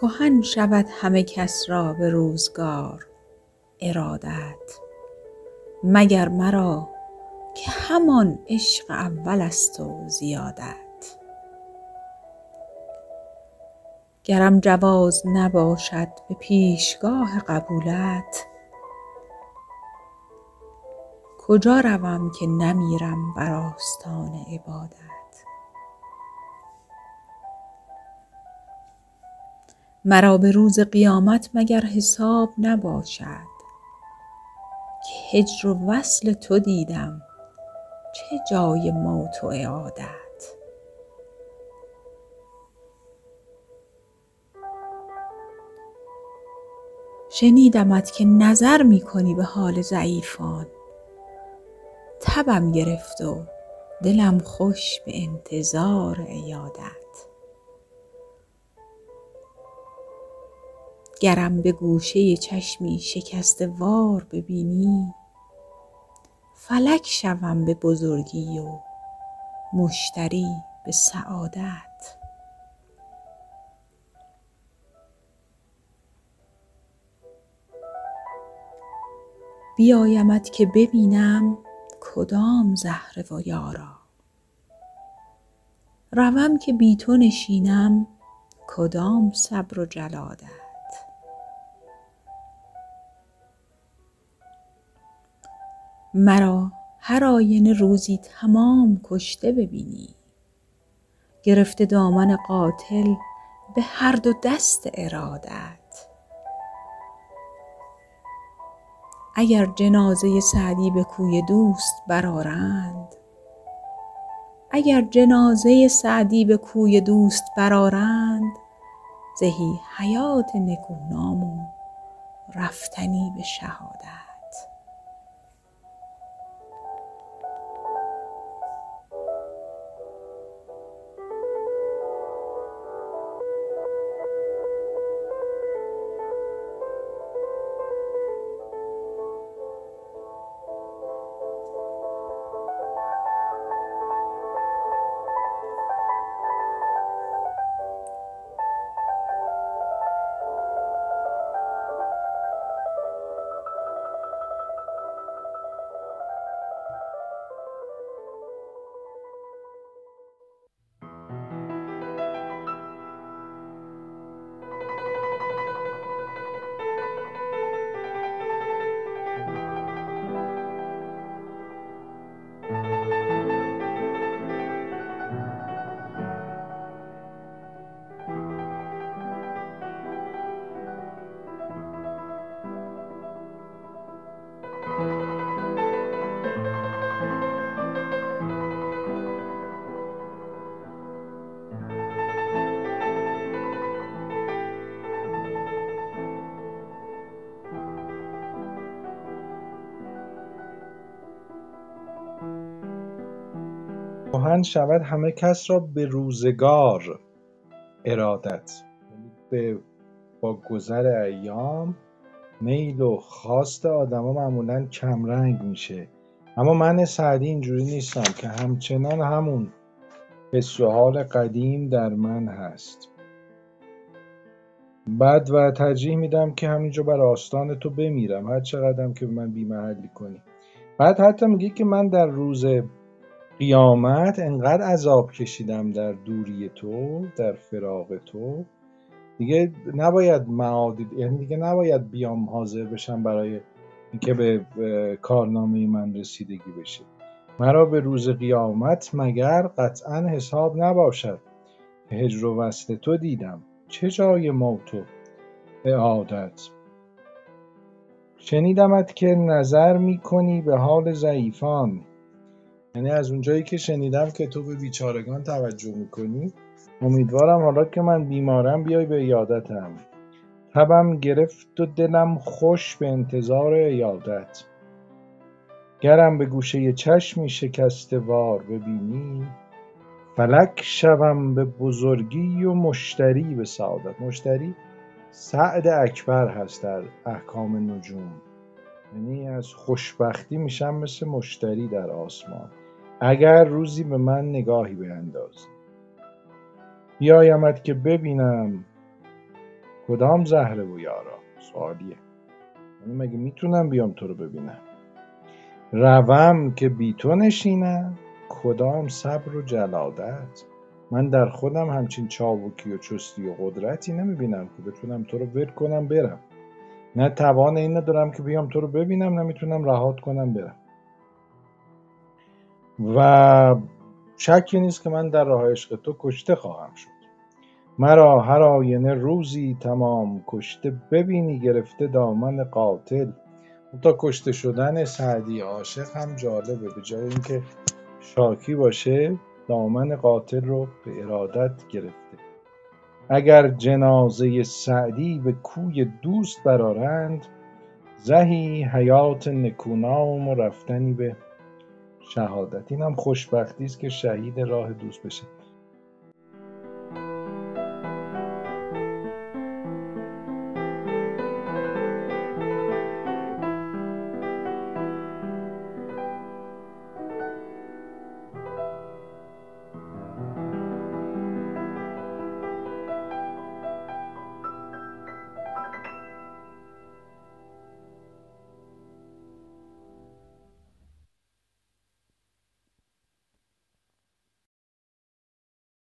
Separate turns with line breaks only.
کهن شود همه کس را به روزگار. ارادت. مگر مرا که همان عشق اول است و زیادت. گرم جواز نباشد به پیشگاه قبولت. کجا روم که نمیرم بر آستان عبادت؟ مرا به روز قیامت مگر حساب نباشد؟ که هجر و وصل تو دیدم چه جای موت و اعادت؟ شنیدمت که نظر می کنی به حال ضعیفان. تبم گرفت و دلم خوش به انتظار عیادت. گرم به گوشه چشمی شکسته وار ببینی. فلک شوم به بزرگی و مشتری به سعادت. بیایمت که ببینم کدام زهره و یارا روم که بی تو نشینم کدام صبر و جلادت. مرا هر آینه روزی تمام کشته ببینی. گرفته دامن قاتل به هر دو دست ارادت. اگر جنازه سعدی به کوی دوست برآرند اگر جنازه سعدی به کوی دوست برآرند زهی حیات نکونام و رفتنی به شهادت.
کهن شود همه کس را به روزگار ارادت. یعنی به با گذر ایام میل و خواست آدما معمولا کمرنگ میشه. اما من سعدی اینجوری نیستم که همچنان همون حس و حال قدیم در من هست. بعد و ترجیح میدم که همینجا بر آستان تو بمیرم. هر چقدرم که به من بیمحلی کنی. بعد حتی میگه که من در روز قیامت انقدر عذاب کشیدم در دوری تو در فراق تو. دیگه نباید معادی یعنی دیگه نباید بیام حاضر بشم برای اینکه به کارنامه من رسیدگی بشه. مرا به روز قیامت مگر قطعا حساب نباشد. هجر و وصل تو دیدم. چه جای موت و اعادت. شنیدمت که نظر می‌کنی به حال ضعیفان. یعنی از اونجایی که شنیدم که تو به بیچارگان توجه می‌کنی امیدوارم حالا که من بیمارم بیای به یادتم تبم گرفت و دلم خوش به انتظار یادت گرم به گوشه چشمی شکسته وار ببینی. فلک شوم به بزرگی و مشتری به سعادت. مشتری سعد اکبر هست در احکام نجوم. یعنی از خوشبختی میشم مثل مشتری در آسمان. اگر روزی به من نگاهی بیندازی. بیایمت که ببینم کدام زهره و یارا. سوالیه. یعنی مگه می‌تونم بیام تو رو ببینم؟ روم که بی تو نشینم کدام صبر و جلادت. من در خودم همچین چابکی و چستی و قدرتی نمی‌بینم که بتونم تو رو ول کنم برم. نه توان این ندارم که بیام تو رو ببینم نمی‌تونم رهات کنم برم. و شکی نیست که من در راه عشق تو کشته خواهم شد. مرا هر آینه روزی تمام کشته ببینی گرفته دامن قاتل. تا کشته شدن سعدی عاشق هم جالبه به جای اینکه شاکی باشه دامن قاتل رو به ارادت گرفته. اگر جنازه سعدی به کوی دوست برارند زهی حیات نکونام و رفتنی به شهادت. این هم خوشبختی است که شهید راه دوست بشه.